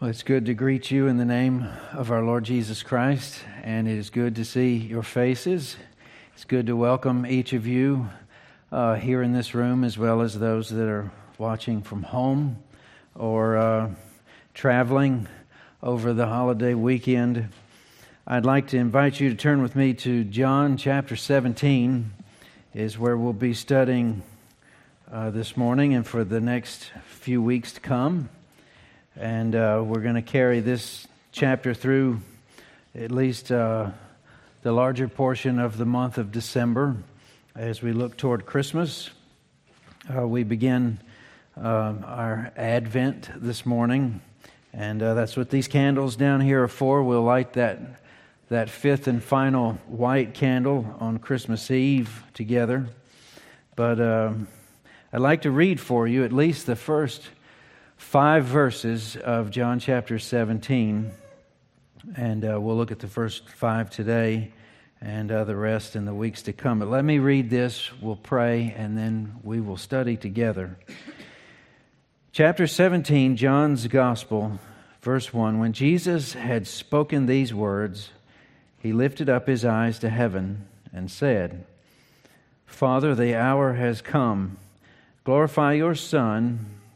Well, it's good to greet you in the name of our Lord Jesus Christ, and it is good to see your faces. It's good to welcome each of you uh, here in this room, as well as those that are watching from home or uh, traveling over the holiday weekend. I'd like to invite you to turn with me to John chapter 17, is where we'll be studying uh, this morning and for the next few weeks to come. And uh, we're going to carry this chapter through at least uh, the larger portion of the month of December as we look toward Christmas. Uh, we begin um, our Advent this morning, and uh, that's what these candles down here are for. We'll light that, that fifth and final white candle on Christmas Eve together. But um, I'd like to read for you at least the first five verses of John chapter 17, and uh, we'll look at the first five today and uh, the rest in the weeks to come. But let me read this, we'll pray, and then we will study together. Chapter 17, John's Gospel, verse 1 When Jesus had spoken these words, he lifted up his eyes to heaven and said, Father, the hour has come. Glorify your Son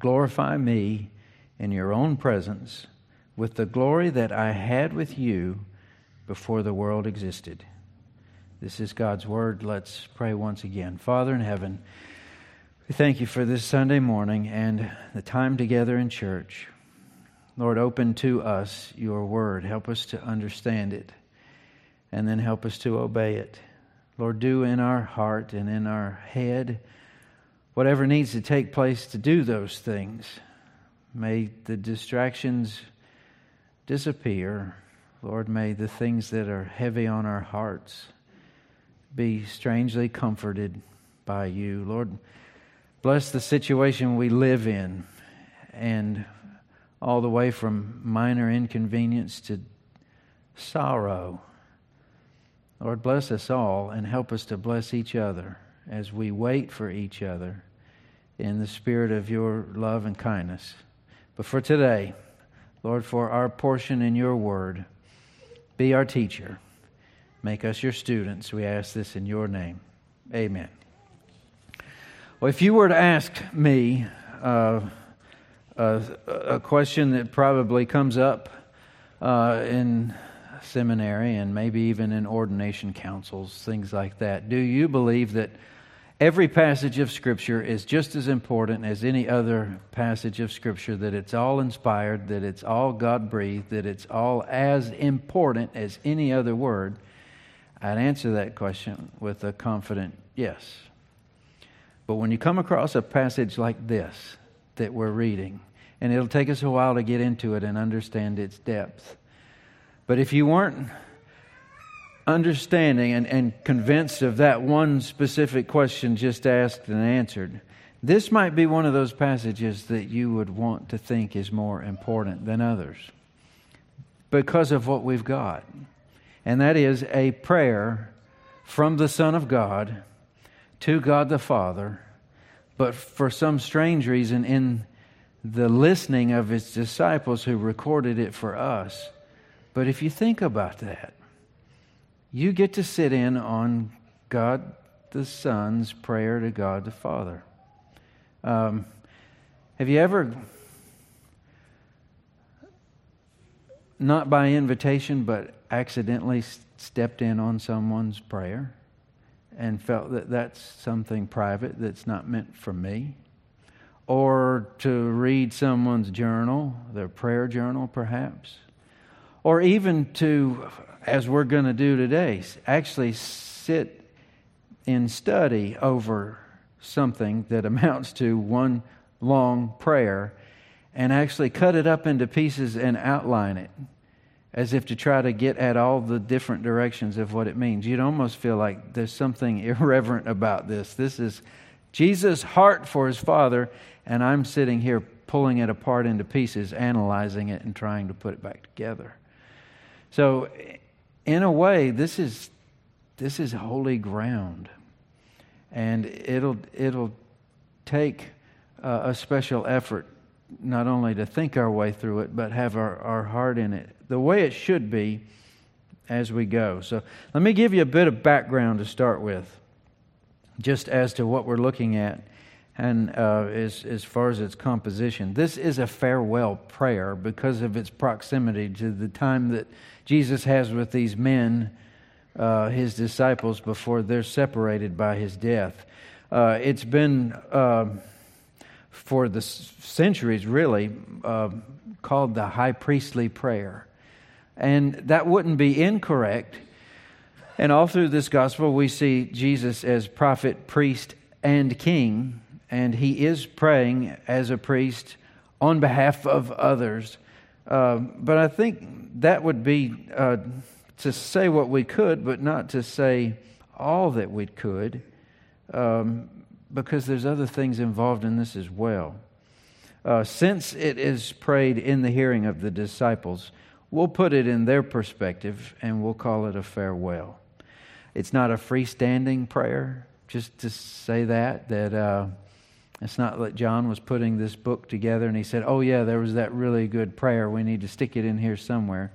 Glorify me in your own presence with the glory that I had with you before the world existed. This is God's word. Let's pray once again. Father in heaven, we thank you for this Sunday morning and the time together in church. Lord, open to us your word. Help us to understand it and then help us to obey it. Lord, do in our heart and in our head whatever needs to take place to do those things. May the distractions disappear. Lord, may the things that are heavy on our hearts be strangely comforted by you. Lord, bless the situation we live in and all the way from minor inconvenience to sorrow. Lord, bless us all and help us to bless each other as we wait for each other in the spirit of your love and kindness. But for today, Lord, for our portion in your word, be our teacher. Make us your students. We ask this in your name. Amen. Well, if you were to ask me uh, a, a, question that probably comes up uh, in seminary and maybe even in ordination councils, things like that, do you believe that every passage of Scripture is just as important as any other passage of Scripture, that it's all inspired, that it's all God breathed, that it's all as important as any other word, I'd answer that question with a confident yes. But when you come across a passage like this that we're reading, and it'll take us a while to get into it and understand its depth. But if you weren't understanding and, and convinced of that one specific question just asked and answered, this might be one of those passages that you would want to think is more important than others because of what we've got. And that is a prayer from the Son of God to God the Father, but for some strange reason, in the listening of his disciples who recorded it for us. But if you think about that, you get to sit in on God the Son's prayer to God the Father. Um, have you ever, not by invitation, but accidentally stepped in on someone's prayer and felt that that's something private that's not meant for me? Or to read someone's journal, their prayer journal perhaps? Or even to as we're going to do today, actually sit in study over something that amounts to one long prayer and actually cut it up into pieces and outline it as if to try to get at all the different directions of what it means. You'd almost feel like there's something irreverent about this. This is Jesus' heart for his Father, and I'm sitting here pulling it apart into pieces, analyzing it, and trying to put it back together. So, in a way, this is, this is holy ground. And it'll, it'll take uh, a special effort not only to think our way through it, but have our, our heart in it the way it should be as we go. So let me give you a bit of background to start with, just as to what we're looking at and uh, as, as far as its composition. This is a farewell prayer because of its proximity to the time that Jesus has with these men, uh, his disciples, before they're separated by his death. Uh, it's been, uh, for the centuries really, uh, called the high priestly prayer. And that wouldn't be incorrect. And all through this gospel, we see Jesus as prophet, priest, and king. And he is praying as a priest on behalf of others. Uh, but I think that would be uh, to say what we could, but not to say all that we could, um, because there's other things involved in this as well. Uh, since it is prayed in the hearing of the disciples, We'll put it in their perspective and we'll call it a farewell. It's not a freestanding prayer, just to say that, that uh, it's not that John was putting this book together and he said, oh, yeah, there was that really good prayer. We need to stick it in here somewhere.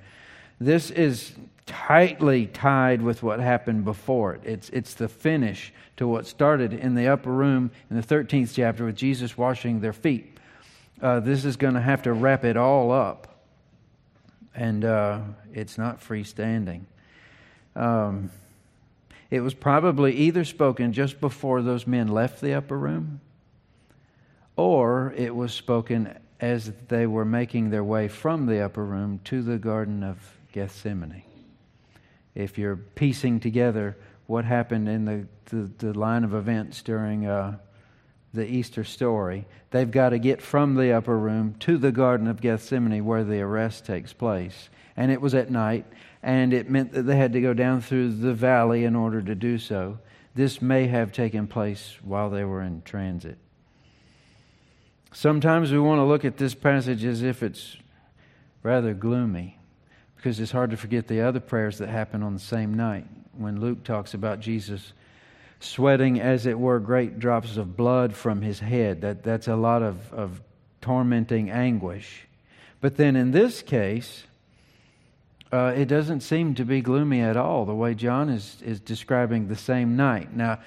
This is tightly tied with what happened before it. It's, it's the finish to what started in the upper room in the 13th chapter with Jesus washing their feet. Uh, this is going to have to wrap it all up and uh, it's not freestanding. Um, it was probably either spoken just before those men left the upper room, or it was spoken as they were making their way from the upper room to the Garden of Gethsemane. If you're piecing together what happened in the, the, the line of events during uh, the Easter story. They've got to get from the upper room to the Garden of Gethsemane where the arrest takes place. And it was at night, and it meant that they had to go down through the valley in order to do so. This may have taken place while they were in transit. Sometimes we want to look at this passage as if it's rather gloomy because it's hard to forget the other prayers that happen on the same night when Luke talks about Jesus sweating, as it were, great drops of blood from his head. That, that's a lot of, of tormenting anguish. But then in this case, uh, it doesn't seem to be gloomy at all, the way John is, is describing the same night. Now,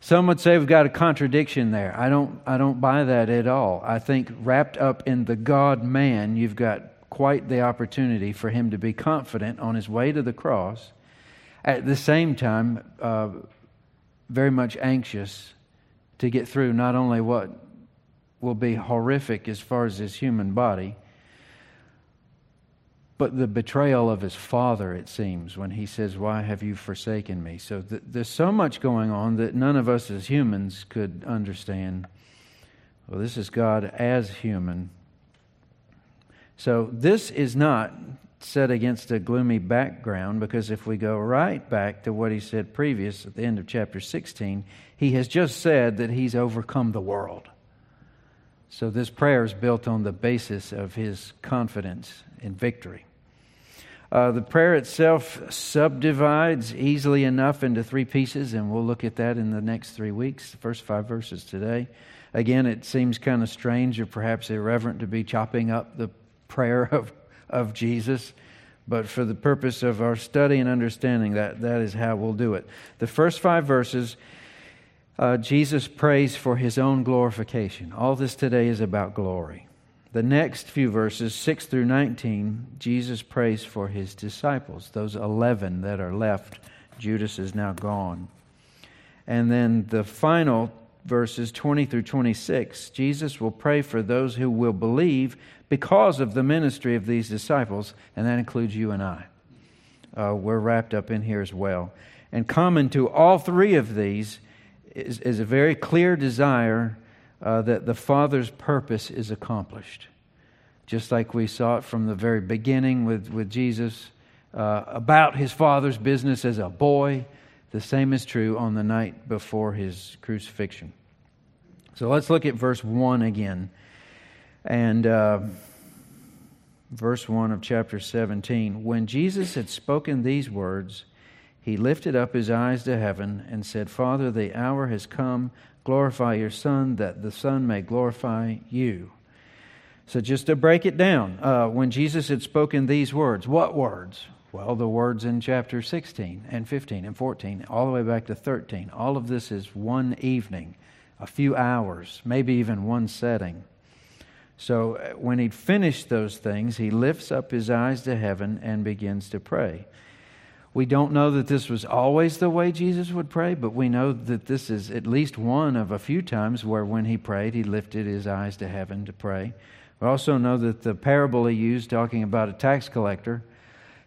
some would say we've got a contradiction there. I don't, I don't buy that at all. I think wrapped up in the God man, you've got quite the opportunity for him to be confident on his way to the cross. At the same time, uh, very much anxious to get through not only what will be horrific as far as his human body, but the betrayal of his father, it seems, when he says, Why have you forsaken me? So th- there's so much going on that none of us as humans could understand. Well, this is God as human. So this is not set against a gloomy background because if we go right back to what he said previous at the end of chapter 16, he has just said that he's overcome the world. So this prayer is built on the basis of his confidence in victory. Uh, the prayer itself subdivides easily enough into three pieces, and we'll look at that in the next three weeks, the first five verses today. Again, it seems kind of strange or perhaps irreverent to be chopping up the prayer of of Jesus. But for the purpose of our study and understanding, that, that is how we'll do it. The first five verses, uh, Jesus prays for his own glorification. All this today is about glory. The next few verses, 6 through 19, Jesus prays for his disciples, those 11 that are left. Judas is now gone. And then the final verses 20 through 26, Jesus will pray for those who will believe because of the ministry of these disciples, and that includes you and I. Uh, we're wrapped up in here as well. And common to all three of these is, is a very clear desire uh, that the Father's purpose is accomplished. just like we saw it from the very beginning with, with Jesus, uh, about his father's business as a boy. The same is true on the night before his crucifixion. So let's look at verse 1 again. And uh, verse 1 of chapter 17. When Jesus had spoken these words, he lifted up his eyes to heaven and said, Father, the hour has come. Glorify your Son, that the Son may glorify you. So, just to break it down, uh, when Jesus had spoken these words, what words? Well, the words in chapter 16 and 15 and 14, all the way back to 13. All of this is one evening, a few hours, maybe even one setting. So, uh, when he'd finished those things, he lifts up his eyes to heaven and begins to pray. We don't know that this was always the way Jesus would pray, but we know that this is at least one of a few times where when he prayed, he lifted his eyes to heaven to pray. We also know that the parable he used, talking about a tax collector,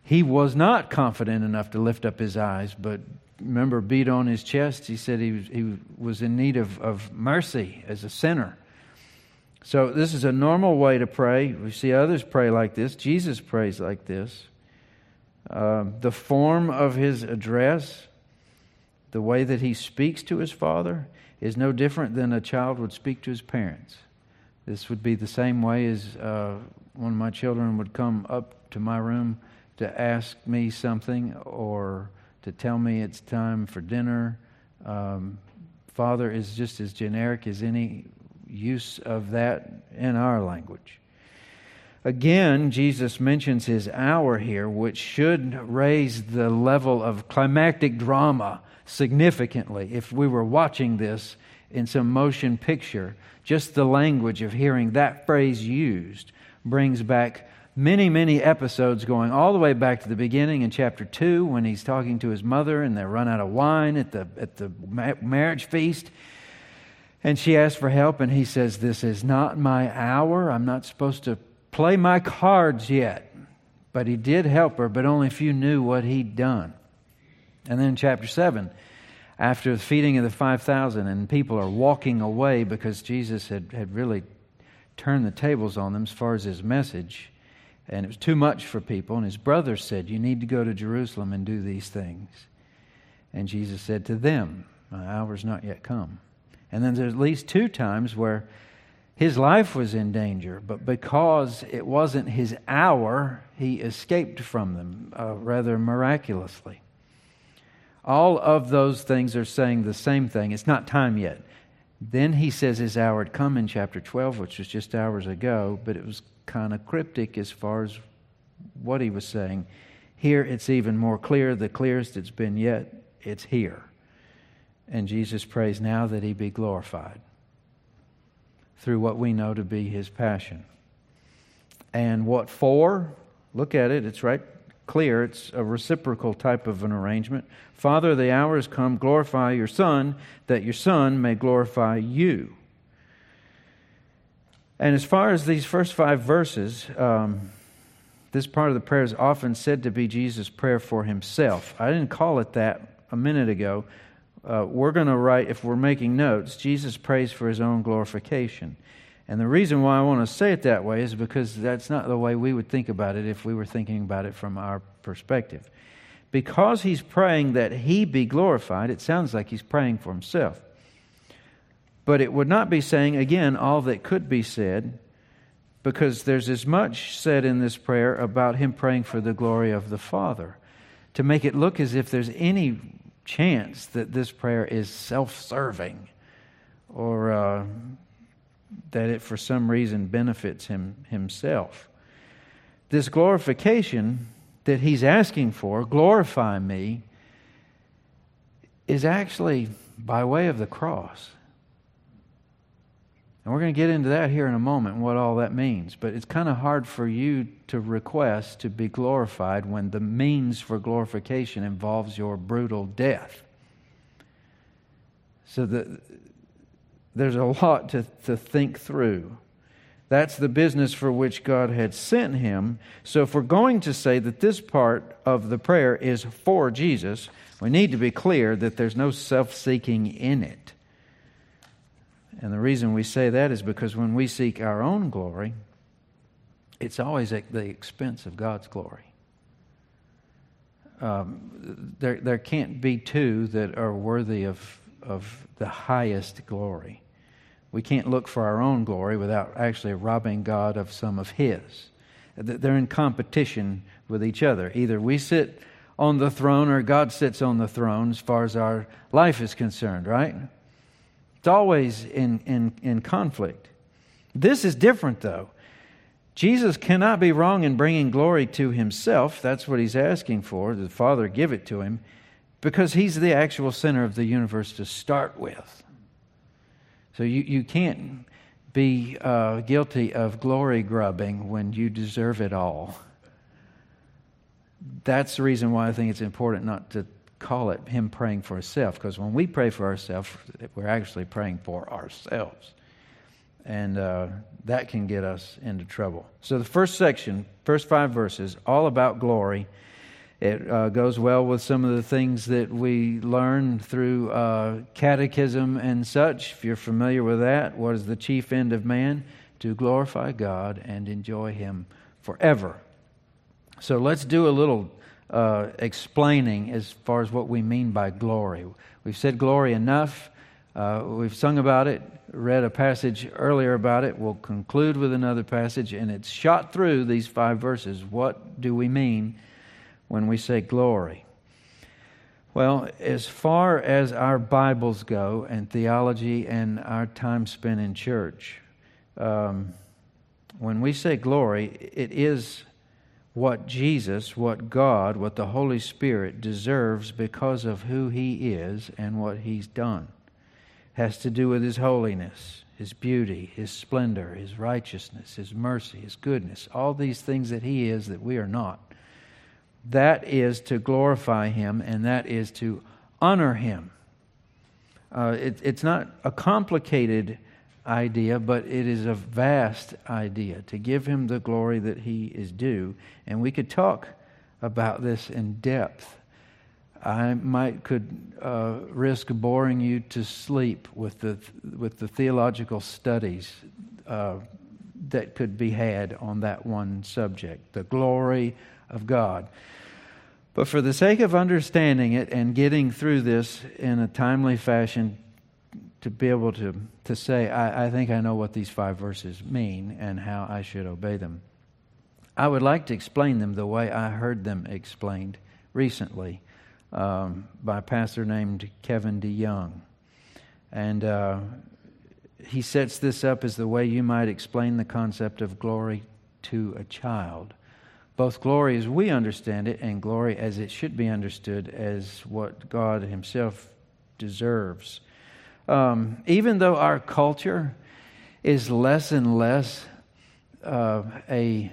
he was not confident enough to lift up his eyes, but remember, beat on his chest, he said he was, he was in need of, of mercy as a sinner. So, this is a normal way to pray. We see others pray like this. Jesus prays like this. Uh, the form of his address, the way that he speaks to his father, is no different than a child would speak to his parents. This would be the same way as uh, one of my children would come up to my room to ask me something or to tell me it's time for dinner. Um, Father is just as generic as any use of that in our language. Again, Jesus mentions his hour here, which should raise the level of climactic drama significantly if we were watching this in some motion picture. Just the language of hearing that phrase used brings back many, many episodes going all the way back to the beginning in chapter 2 when he's talking to his mother and they run out of wine at the, at the marriage feast. And she asks for help, and he says, This is not my hour. I'm not supposed to play my cards yet. But he did help her, but only a few knew what he'd done. And then in chapter 7, after the feeding of the 5,000, and people are walking away because Jesus had, had really turned the tables on them as far as his message. And it was too much for people. And his brothers said, You need to go to Jerusalem and do these things. And Jesus said to them, My hour's not yet come. And then there's at least two times where his life was in danger, but because it wasn't his hour, he escaped from them uh, rather miraculously. All of those things are saying the same thing. It's not time yet. Then he says his hour had come in chapter 12, which was just hours ago, but it was kind of cryptic as far as what he was saying. Here it's even more clear, the clearest it's been yet. It's here. And Jesus prays now that he be glorified through what we know to be his passion. And what for? Look at it, it's right clear. It's a reciprocal type of an arrangement. Father, the hour has come. Glorify your Son, that your Son may glorify you. And as far as these first five verses, um, this part of the prayer is often said to be Jesus' prayer for himself. I didn't call it that a minute ago. Uh, we're going to write, if we're making notes, Jesus prays for his own glorification. And the reason why I want to say it that way is because that's not the way we would think about it if we were thinking about it from our perspective. Because he's praying that he be glorified, it sounds like he's praying for himself. But it would not be saying, again, all that could be said, because there's as much said in this prayer about him praying for the glory of the Father. To make it look as if there's any chance that this prayer is self serving or. Uh, that it for some reason benefits him himself. This glorification that he's asking for, glorify me, is actually by way of the cross. And we're going to get into that here in a moment what all that means. But it's kind of hard for you to request to be glorified when the means for glorification involves your brutal death. So the, there's a lot to, to think through. That's the business for which God had sent him. So, if we're going to say that this part of the prayer is for Jesus, we need to be clear that there's no self seeking in it. And the reason we say that is because when we seek our own glory, it's always at the expense of God's glory. Um, there, there can't be two that are worthy of, of the highest glory. We can't look for our own glory without actually robbing God of some of His. They're in competition with each other. Either we sit on the throne or God sits on the throne as far as our life is concerned, right? It's always in, in, in conflict. This is different, though. Jesus cannot be wrong in bringing glory to himself. That's what he's asking for. The Father give it to him because he's the actual center of the universe to start with. So you, you can't be uh, guilty of glory grubbing when you deserve it all. That's the reason why I think it's important not to call it him praying for himself, because when we pray for ourselves, we're actually praying for ourselves. And uh, that can get us into trouble. So the first section, first five verses, all about glory it uh, goes well with some of the things that we learn through uh, catechism and such. If you're familiar with that, what is the chief end of man? To glorify God and enjoy Him forever. So let's do a little uh, explaining as far as what we mean by glory. We've said glory enough. Uh, we've sung about it, read a passage earlier about it. We'll conclude with another passage, and it's shot through these five verses. What do we mean? when we say glory? Well, as far as our Bibles go and theology and our time spent in church, um, when we say glory, it is what Jesus, what God, what the Holy Spirit deserves because of who He is and what He's done. It has to do with His holiness, His beauty, His splendor, His righteousness, His mercy, His goodness, all these things that He is that we are not. That is to glorify Him and that is to honor Him. Uh, it, it's not a complicated idea, but it is a vast idea to give Him the glory that He is due. And we could talk about this in depth. I might could uh, risk boring you to sleep with the with the theological studies uh, that could be had on that one subject, the glory of God. But for the sake of understanding it and getting through this in a timely fashion, to be able to, to say, I, I think I know what these five verses mean and how I should obey them, I would like to explain them the way I heard them explained recently um, by a pastor named Kevin DeYoung. And uh, he sets this up as the way you might explain the concept of glory to a child both glory as we understand it and glory as it should be understood as what God Himself deserves. Um, even though our culture is less and less uh, a,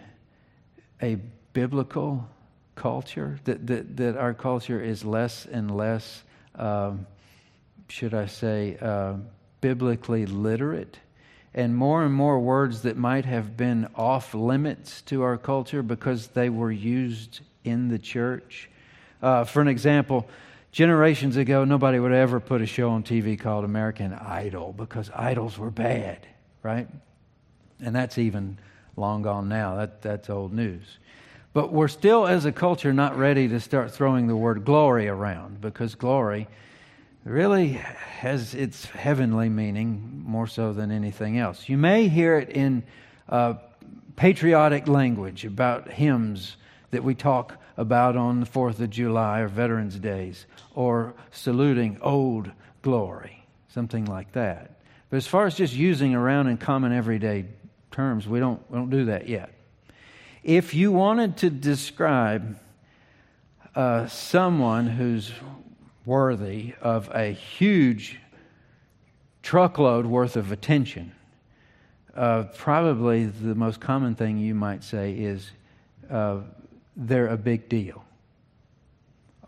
a biblical culture, that, that, that our culture is less and less, um, should I say, uh, biblically literate and more and more words that might have been off limits to our culture because they were used in the church. Uh, for an example, generations ago, nobody would ever put a show on TV called American Idol because idols were bad, right? And that's even long gone now. That, that's old news. But we're still, as a culture, not ready to start throwing the word glory around because glory really has its heavenly meaning more so than anything else. You may hear it in uh, patriotic language about hymns that we talk about on the 4th of July or Veterans Days or saluting old glory, something like that. But as far as just using around in common everyday terms, we don't, we don't do that yet. If you wanted to describe uh, someone who's worthy of a huge truckload worth of attention. Uh, probably the most common thing you might say is uh, they're a big deal,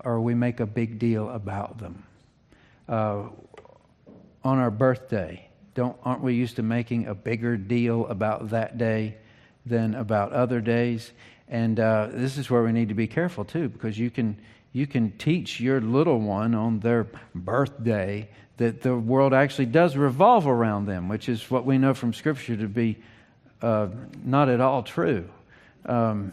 or we make a big deal about them. Uh, on our birthday, don't, aren't we used to making a bigger deal about that day than about other days? And uh, this is where we need to be careful too, because you can you can teach your little one on their birthday that the world actually does revolve around them, which is what we know from Scripture to be uh, not at all true. Um,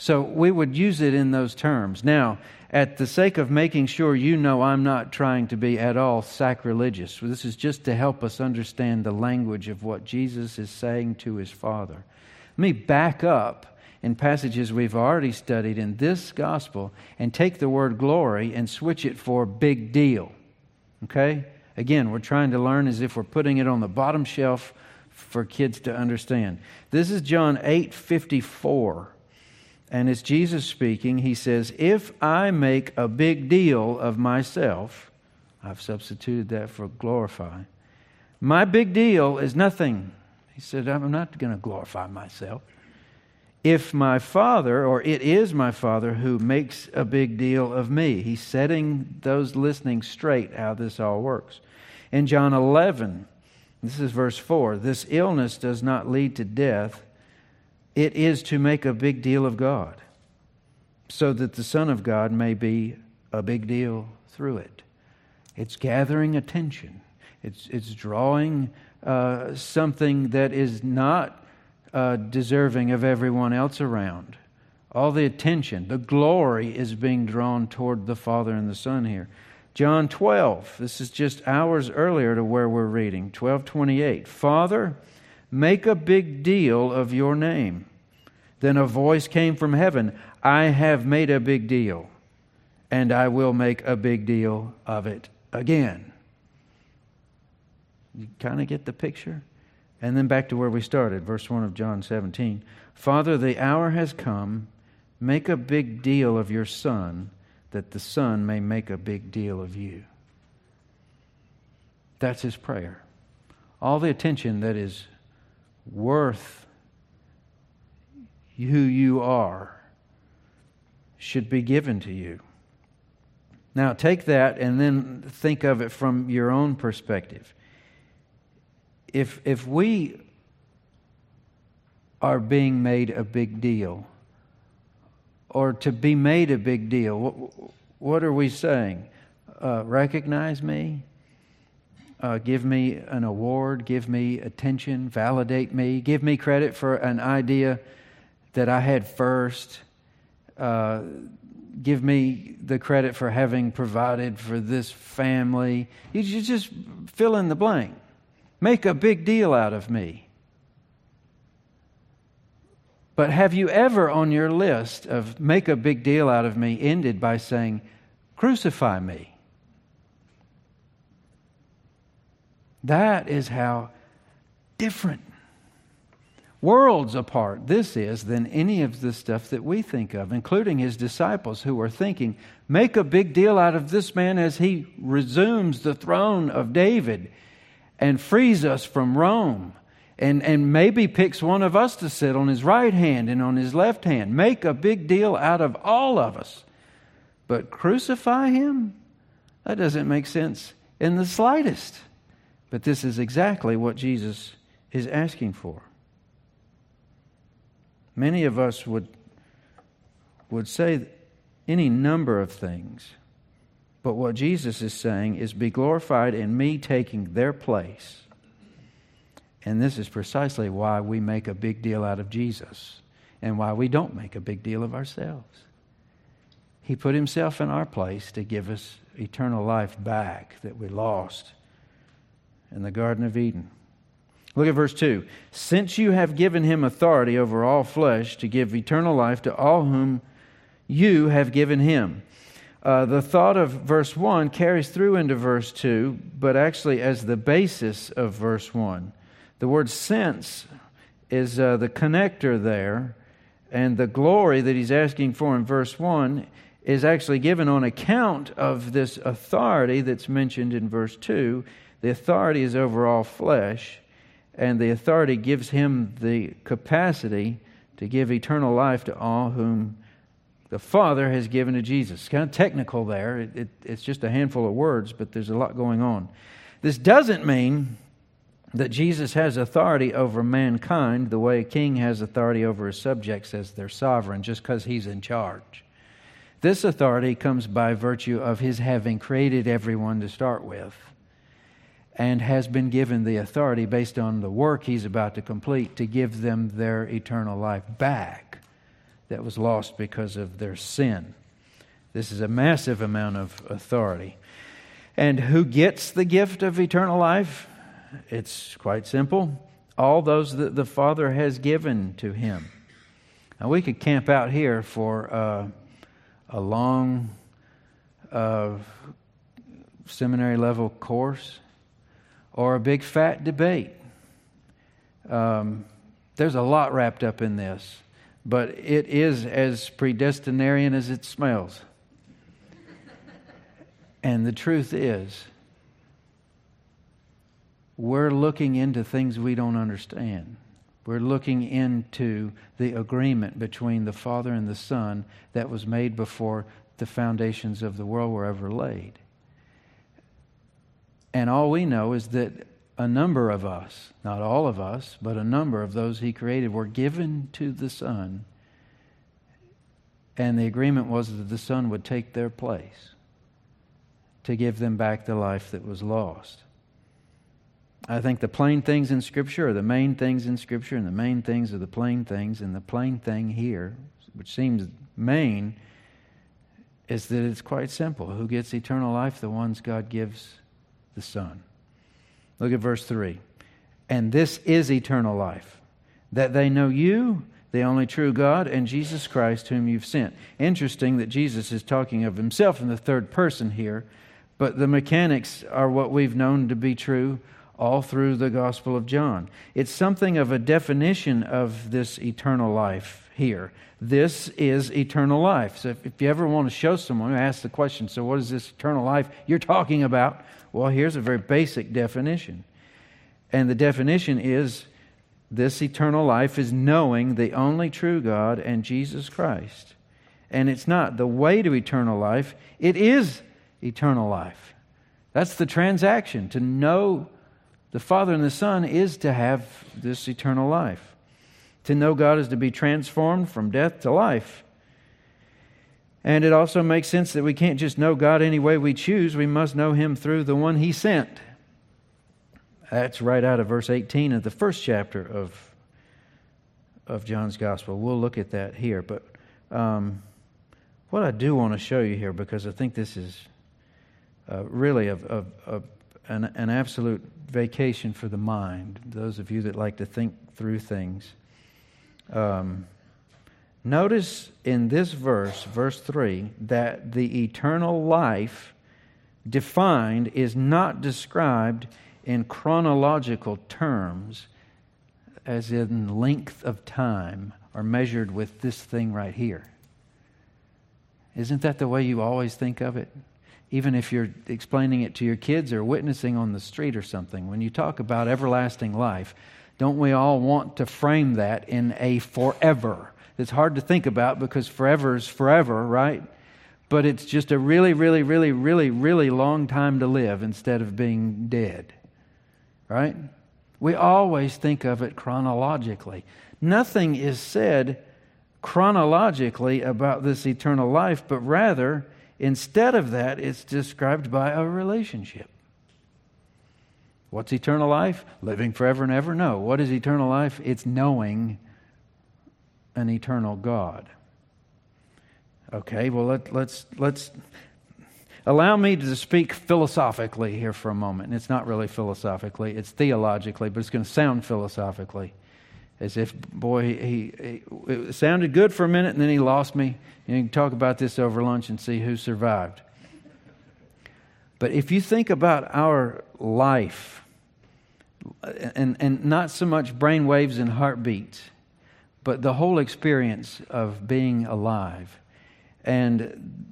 so we would use it in those terms. Now, at the sake of making sure you know I'm not trying to be at all sacrilegious, this is just to help us understand the language of what Jesus is saying to his Father. Let me back up in passages we've already studied in this gospel and take the word glory and switch it for big deal. Okay? Again, we're trying to learn as if we're putting it on the bottom shelf for kids to understand. This is John 8 54. And it's Jesus speaking. He says, If I make a big deal of myself, I've substituted that for glorify. My big deal is nothing. He said, I'm not going to glorify myself. If my Father, or it is my Father who makes a big deal of me, he's setting those listening straight how this all works. In John 11, this is verse 4 this illness does not lead to death, it is to make a big deal of God, so that the Son of God may be a big deal through it. It's gathering attention, it's, it's drawing uh, something that is not uh, deserving of everyone else around. All the attention, the glory is being drawn toward the Father and the Son here. John 12, this is just hours earlier to where we're reading. 1228. Father, make a big deal of your name. Then a voice came from heaven I have made a big deal, and I will make a big deal of it again. You kind of get the picture? And then back to where we started, verse 1 of John 17. Father, the hour has come. Make a big deal of your Son, that the Son may make a big deal of you. That's his prayer. All the attention that is worth who you are should be given to you. Now, take that and then think of it from your own perspective if, if we are being made a big deal, or to be made a big deal, what, what are we saying? Uh, recognize me? Uh, give me an award, give me attention, validate me, give me credit for an idea that I had first, uh, give me the credit for having provided for this family. You just fill in the blank. Make a big deal out of me. But have you ever on your list of make a big deal out of me ended by saying, crucify me? That is how different, worlds apart, this is than any of the stuff that we think of, including his disciples who are thinking, make a big deal out of this man as he resumes the throne of David and frees us from Rome. And, and maybe picks one of us to sit on his right hand and on his left hand. Make a big deal out of all of us. But crucify him? That doesn't make sense in the slightest. But this is exactly what Jesus is asking for. Many of us would, would say any number of things. But what Jesus is saying is, be glorified in me taking their place. And this is precisely why we make a big deal out of Jesus and why we don't make a big deal of ourselves. He put himself in our place to give us eternal life back that we lost in the Garden of Eden. Look at verse 2. Since you have given him authority over all flesh to give eternal life to all whom you have given him. Uh, the thought of verse 1 carries through into verse 2, but actually as the basis of verse 1. The word since is uh, the connector there, and the glory that he's asking for in verse 1 is actually given on account of this authority that's mentioned in verse 2. The authority is over all flesh, and the authority gives him the capacity to give eternal life to all whom the Father has given to Jesus. It's kind of technical there. It, it, it's just a handful of words, but there's a lot going on. This doesn't mean that Jesus has authority over mankind the way a king has authority over his subjects as their sovereign, just because he's in charge. This authority comes by virtue of his having created everyone to start with and has been given the authority based on the work he's about to complete to give them their eternal life back that was lost because of their sin. This is a massive amount of authority. And who gets the gift of eternal life? It's quite simple. All those that the Father has given to him. Now, we could camp out here for uh, a long uh, seminary level course or a big fat debate. Um, there's a lot wrapped up in this, but it is as predestinarian as it smells. And the truth is, we're looking into things we don't understand. We're looking into the agreement between the Father and the Son that was made before the foundations of the world were ever laid. And all we know is that a number of us, not all of us, but a number of those He created were given to the Son. And the agreement was that the Son would take their place to give them back the life that was lost. I think the plain things in Scripture are the main things in Scripture, and the main things are the plain things. And the plain thing here, which seems main, is that it's quite simple. Who gets eternal life? The ones God gives the Son. Look at verse 3. And this is eternal life, that they know you, the only true God, and Jesus Christ, whom you've sent. Interesting that Jesus is talking of himself in the third person here but the mechanics are what we've known to be true all through the Gospel of John. It's something of a definition of this eternal life here. This is eternal life. So if, you ever want to show someone asks the question, so what is this eternal life you're talking about? Well, here's a very basic definition. And the definition is this eternal life is knowing the only true God and Jesus Christ. And it's not the way to eternal life, it is eternal life. That's the transaction. To know the Father and the Son is to have this eternal life. To know God is to be transformed from death to life. And it also makes sense that we can't just know God any way we choose, we must know Him through the one He sent. That's right out of verse 18 of the first chapter of, of John's Gospel. We'll look at that here. But um, what I do want to show you here, because I think this is uh, really an, an absolute vacation for the mind, those of you that like to think through things. Um, notice in this verse, verse 3, that the eternal life defined is not described in chronological terms, as in length of time, or measured with this thing right here. Isn't that the way you always think of it? Even if you're explaining it to your kids or witnessing on the street or something, when you talk about everlasting life, don't we all want to frame that in a forever? It's hard to think about because forever is forever, right? But it's just a really, really, really, really, really long time to live instead of being dead, right? We always think of it chronologically. Nothing is said chronologically about this eternal life, but rather, Instead of that, it's described by a relationship. What's eternal life? Living forever and ever? No. What is eternal life? It's knowing an eternal God. Okay, well, let, let's, let's allow me to speak philosophically here for a moment. And it's not really philosophically, it's theologically, but it's going to sound philosophically as if, boy, he, he, it sounded good for a minute and then he lost me. And you can talk about this over lunch and see who survived. But if you think about our life, and, and not so much brain waves and heartbeats, but the whole experience of being alive and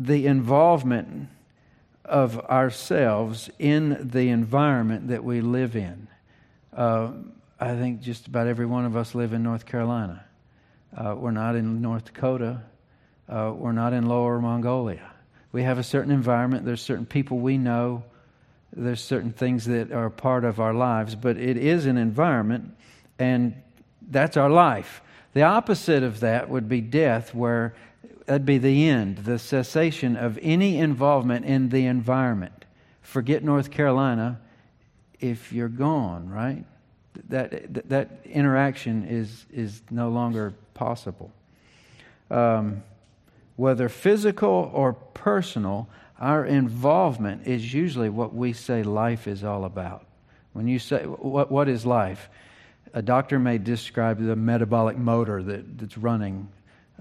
the involvement of ourselves in the environment that we live in. Uh, I think just about every one of us live in North Carolina. Uh, we're not in North Dakota. Uh, we're not in Lower Mongolia. We have a certain environment. There's certain people we know. There's certain things that are part of our lives, but it is an environment, and that's our life. The opposite of that would be death, where that'd be the end, the cessation of any involvement in the environment forget North Carolina if you're gone, right? That, that, interaction is, is no longer possible. Um, whether physical or personal, our involvement is usually what we say life is all about. When you say, what, what is life? A doctor may describe the metabolic motor that, that's running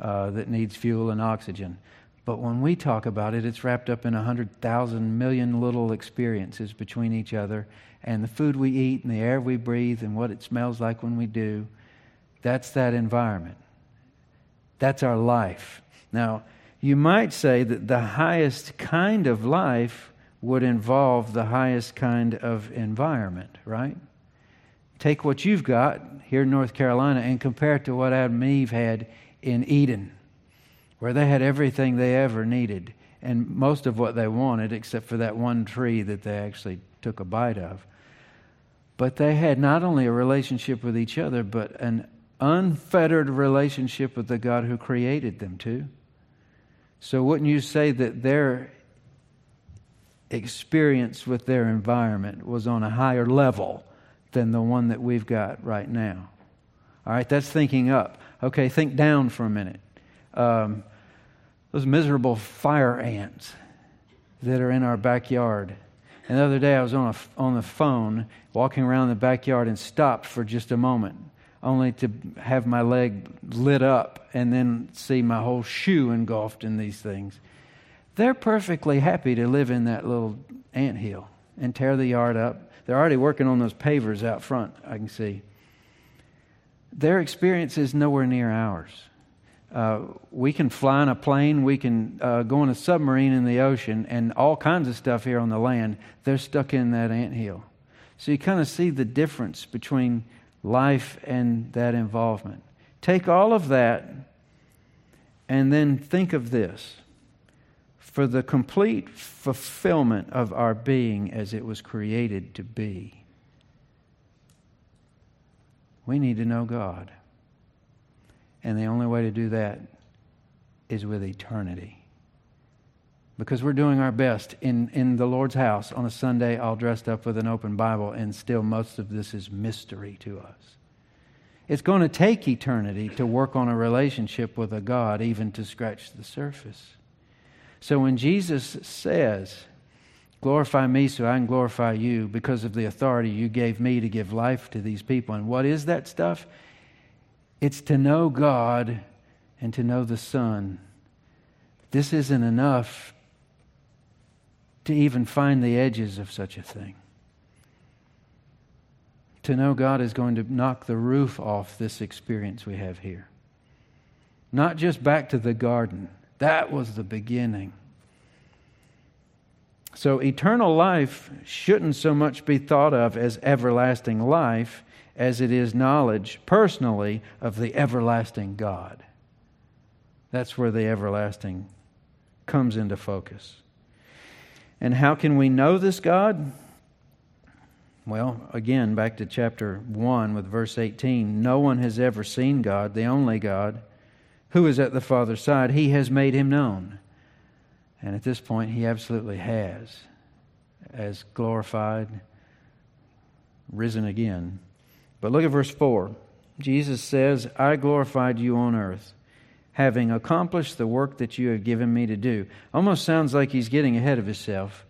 uh, that needs fuel and oxygen. But when we talk about it, it's wrapped up in 100,000 million little experiences between each other and the food we eat and the air we breathe and what it smells like when we do. That's that environment. That's our life. Now, you might say that the highest kind of life would involve the highest kind of environment, right? Take what you've got here in North Carolina and compare it to what Adam and Eve had in Eden, where they had everything they ever needed and most of what they wanted, except for that one tree that they actually took a bite of. But they had not only a relationship with each other, but an unfettered relationship with the God who created them, too. So, wouldn't you say that their experience with their environment was on a higher level than the one that we've got right now? All right, that's thinking up. Okay, think down for a minute. Um, those miserable fire ants that are in our backyard. And the other day I was on, a, on the phone walking around the backyard and stopped for just a moment, only to have my leg lit up and then see my whole shoe engulfed in these things. They're perfectly happy to live in that little ant hill and tear the yard up. They're already working on those pavers out front, I can see. Their experience is nowhere near ours. Uh, we can fly in a plane, we can uh, go in a submarine in the ocean, and all kinds of stuff here on the land. They're stuck in that ant hill. So you kind of see the difference between life and that involvement. Take all of that and then think of this for the complete fulfillment of our being as it was created to be we need to know God. And the only way to do that is with eternity. Because we're doing our best in, in the Lord's house on a Sunday, all dressed up with an open Bible, and still most of this is mystery to us. It's going to take eternity to work on a relationship with a God, even to scratch the surface. So when Jesus says, Glorify me so I can glorify you because of the authority you gave me to give life to these people. And what is that stuff? It's to know God and to know the Son. This isn't enough to even find the edges of such a thing. To know God is going to knock the roof off this experience we have here. Not just back to the garden, that was the beginning. So, eternal life shouldn't so much be thought of as everlasting life as it is knowledge personally of the everlasting God. That's where the everlasting comes into focus. And how can we know this God? Well, again, back to chapter 1 with verse 18. No one has ever seen God, the only God, who is at the Father's side. He has made him known. And at this point, he absolutely has, as glorified, risen again. But look at verse 4. Jesus says, I glorified you on earth, having accomplished the work that you have given me to do. Almost sounds like he's getting ahead of himself.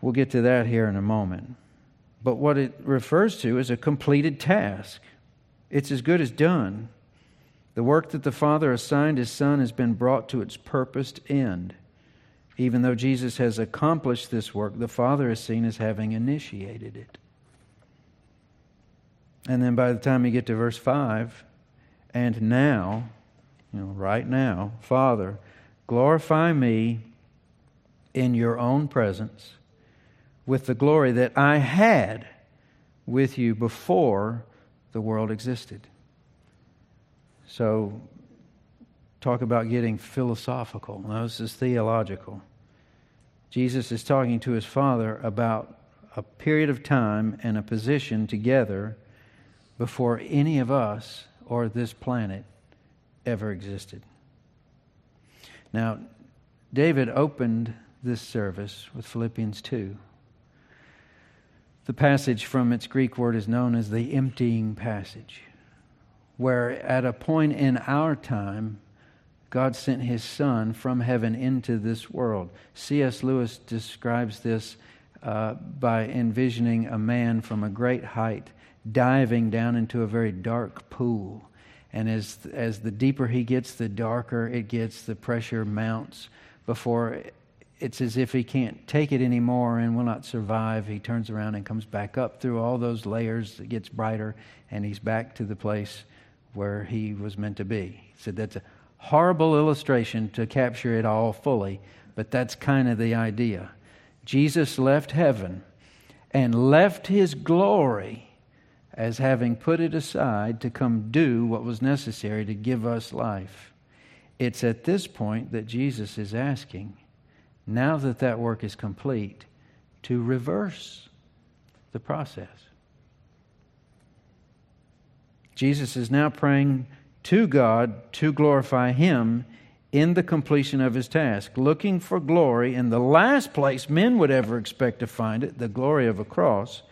We'll get to that here in a moment. But what it refers to is a completed task. It's as good as done. The work that the Father assigned His Son has been brought to its purposed end. Even though Jesus has accomplished this work, the Father is seen as having initiated it. And then by the time you get to verse 5, and now, you know, right now, Father, glorify me in your own presence with the glory that I had with you before the world existed. So, talk about getting philosophical. No, this is theological. Jesus is talking to his Father about a period of time and a position together before any of us or this planet ever existed. Now, David opened this service with Philippians 2. The passage from its Greek word is known as the emptying passage, where at a point in our time, God sent his Son from heaven into this world. C.S. Lewis describes this uh, by envisioning a man from a great height diving down into a very dark pool. And as, as the deeper he gets, the darker it gets, the pressure mounts before it's as if he can't take it anymore and will not survive. He turns around and comes back up through all those layers. It gets brighter, and he's back to the place where he was meant to be. He said that's a horrible illustration to capture it all fully, but that's kind of the idea. Jesus left heaven and left his glory as having put it aside to come do what was necessary to give us life. It's at this point that Jesus is asking, now that that work is complete, to reverse the process. Jesus is now praying to God to glorify Him in the completion of His task, looking for glory in the last place men would ever expect to find it, the glory of a cross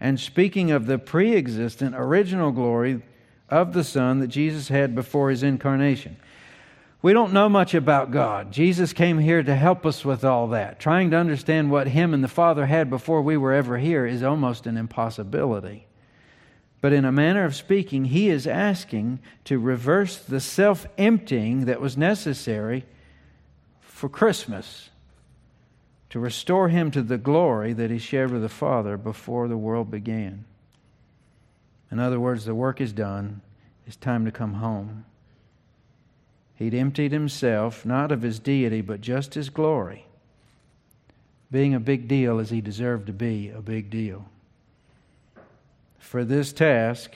and speaking of the pre existent original glory of the Son that Jesus had before his incarnation. We don't know much about God. Jesus came here to help us with all that. Trying to understand what Him and the Father had before we were ever here is almost an impossibility. But in a manner of speaking, He is asking to reverse the self emptying that was necessary for Christmas to restore him to the glory that he shared with the Father before the world began. In other words, the work is done. It's time to come home. He'd emptied himself, not of his deity, but just his glory, being a big deal as he deserved to be a big deal. For this task,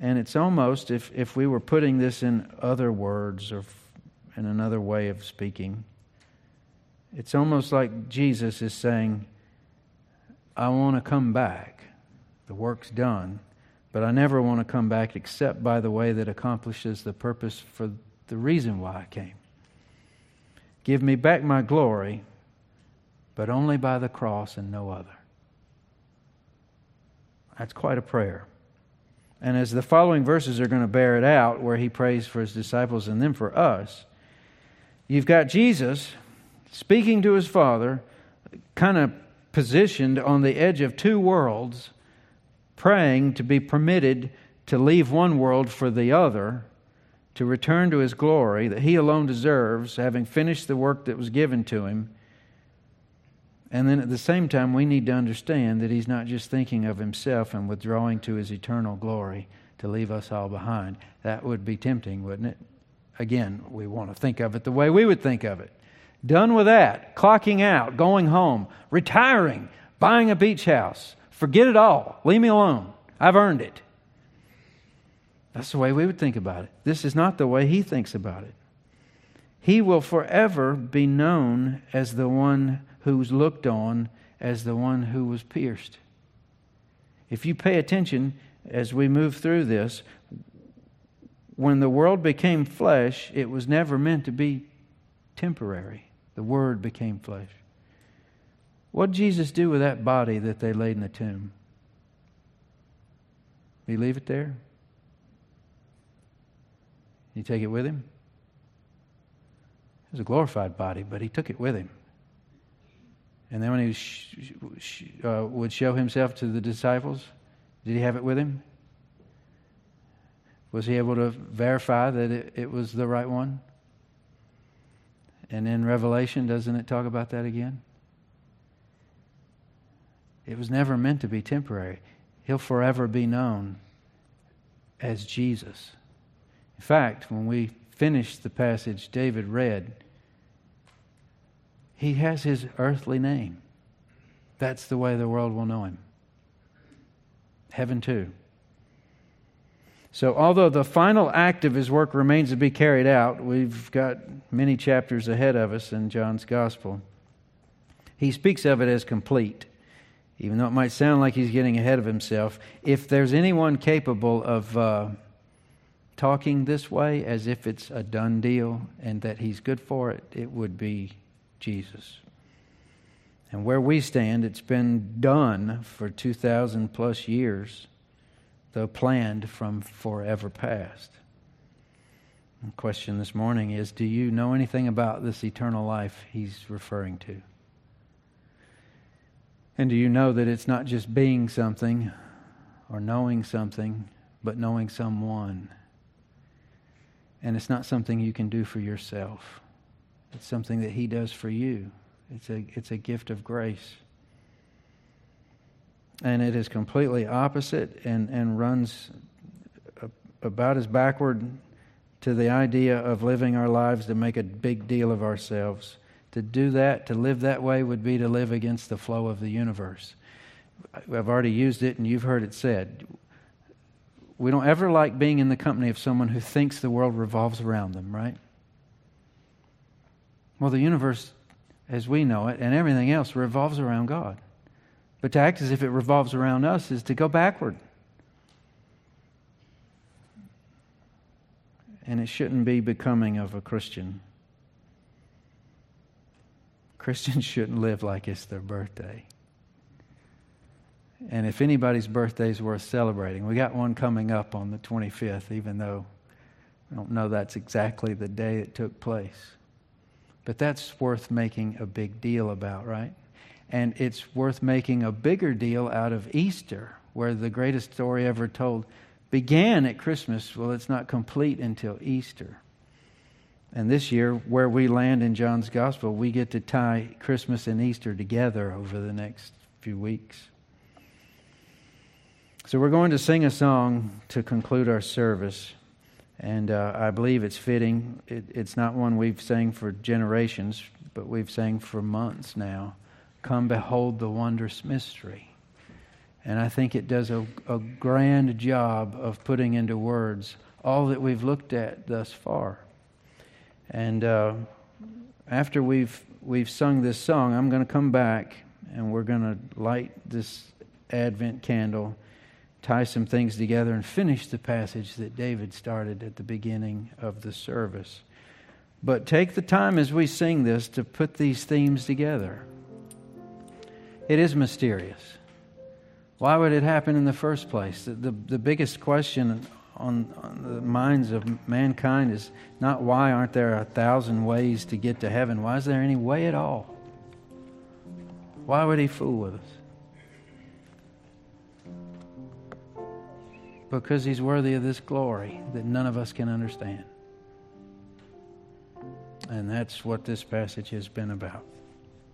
and it's almost, if, if we were putting this in other words or in another way of speaking, it's almost like Jesus is saying, I want to come back. The work's done, but I never want to come back except by the way that accomplishes the purpose for the reason why I came. Give me back my glory, but only by the cross and no other. That's quite a prayer. And as the following verses are going to bear it out, where he prays for his disciples and then for us, you've got Jesus speaking to his father, kind of positioned on the edge of two worlds, praying to be permitted to leave one world for the other, to return to his glory that he alone deserves, having finished the work that was given to him. And then at the same time, we need to understand that he's not just thinking of himself and withdrawing to his eternal glory to leave us all behind. That would be tempting, wouldn't it? Again, we want to think of it the way we would think of it. Done with that, clocking out, going home, retiring, buying a beach house. Forget it all. Leave me alone. I've earned it. That's the way we would think about it. This is not the way he thinks about it. He will forever be known as the one who's looked on as the one who was pierced. If you pay attention as we move through this, when the world became flesh, it was never meant to be temporary. The Word became flesh. What did Jesus do with that body that they laid in the tomb? Did he leave it there? Did he take it with him? It was a glorified body, but he took it with him. And then when he sh- sh- uh, would show himself to the disciples, did he have it with him? Was he able to verify that it, it was the right one? And in Revelation, doesn't it talk about that again? It was never meant to be temporary. He'll forever be known as Jesus. In fact, when we finish the passage David read, he has his earthly name. That's the way the world will know him. Heaven, too. So, although the final act of his work remains to be carried out, we've got many chapters ahead of us in John's Gospel. He speaks of it as complete, even though it might sound like he's getting ahead of himself. If there's anyone capable of uh, talking this way as if it's a done deal and that he's good for it, it would be Jesus. And where we stand, it's been done for 2,000 plus years, though planned from forever past. The question this morning is Do you know anything about this eternal life he's referring to? And do you know that it's not just being something or knowing something, but knowing someone? And it's not something you can do for yourself, it's something that he does for you. It's a, it's a gift of grace. And it is completely opposite and, and runs about as backward to the idea of living our lives to make a big deal of ourselves. To do that, to live that way, would be to live against the flow of the universe. I've already used it, and you've heard it said. We don't ever like being in the company of someone who thinks the world revolves around them, right? Well, the universe, as we know it, and everything else revolves around God. But to act as if it revolves around us is to go backward. and it shouldn't be becoming of a Christian. Christians shouldn't live like it's their birthday. And if anybody's birthday is worth celebrating, we got one coming up on the 25th, even though we don't know that's exactly the day it took place. But that's worth making a big deal about, right? And it's worth making a bigger deal out of Easter, where the greatest story ever told began at Christmas, well, it's not complete until Easter. And this year, where we land in John's Gospel, we get to tie Christmas and Easter together over the next few weeks. So, we're going to sing a song to conclude our service. And uh, I believe it's fitting. It, it's not one we've sang for generations, but we've sang for months now. Come behold the wondrous mystery. And I think it does a, a grand job of putting into words all that we've looked at thus far. And uh, after we've, we've sung this song, I'm going to come back and we're going to light this Advent candle, tie some things together, and finish the passage that David started at the beginning of the service. But take the time as we sing this to put these themes together. It is mysterious. Why would it happen in the first place? The, the, the biggest question on, on, the minds of mankind is not why aren't there a thousand ways to get to heaven? Why is there any way at all? Why would he fool with us? Because he's worthy of this glory that none of us can understand. And that's what this passage has been about.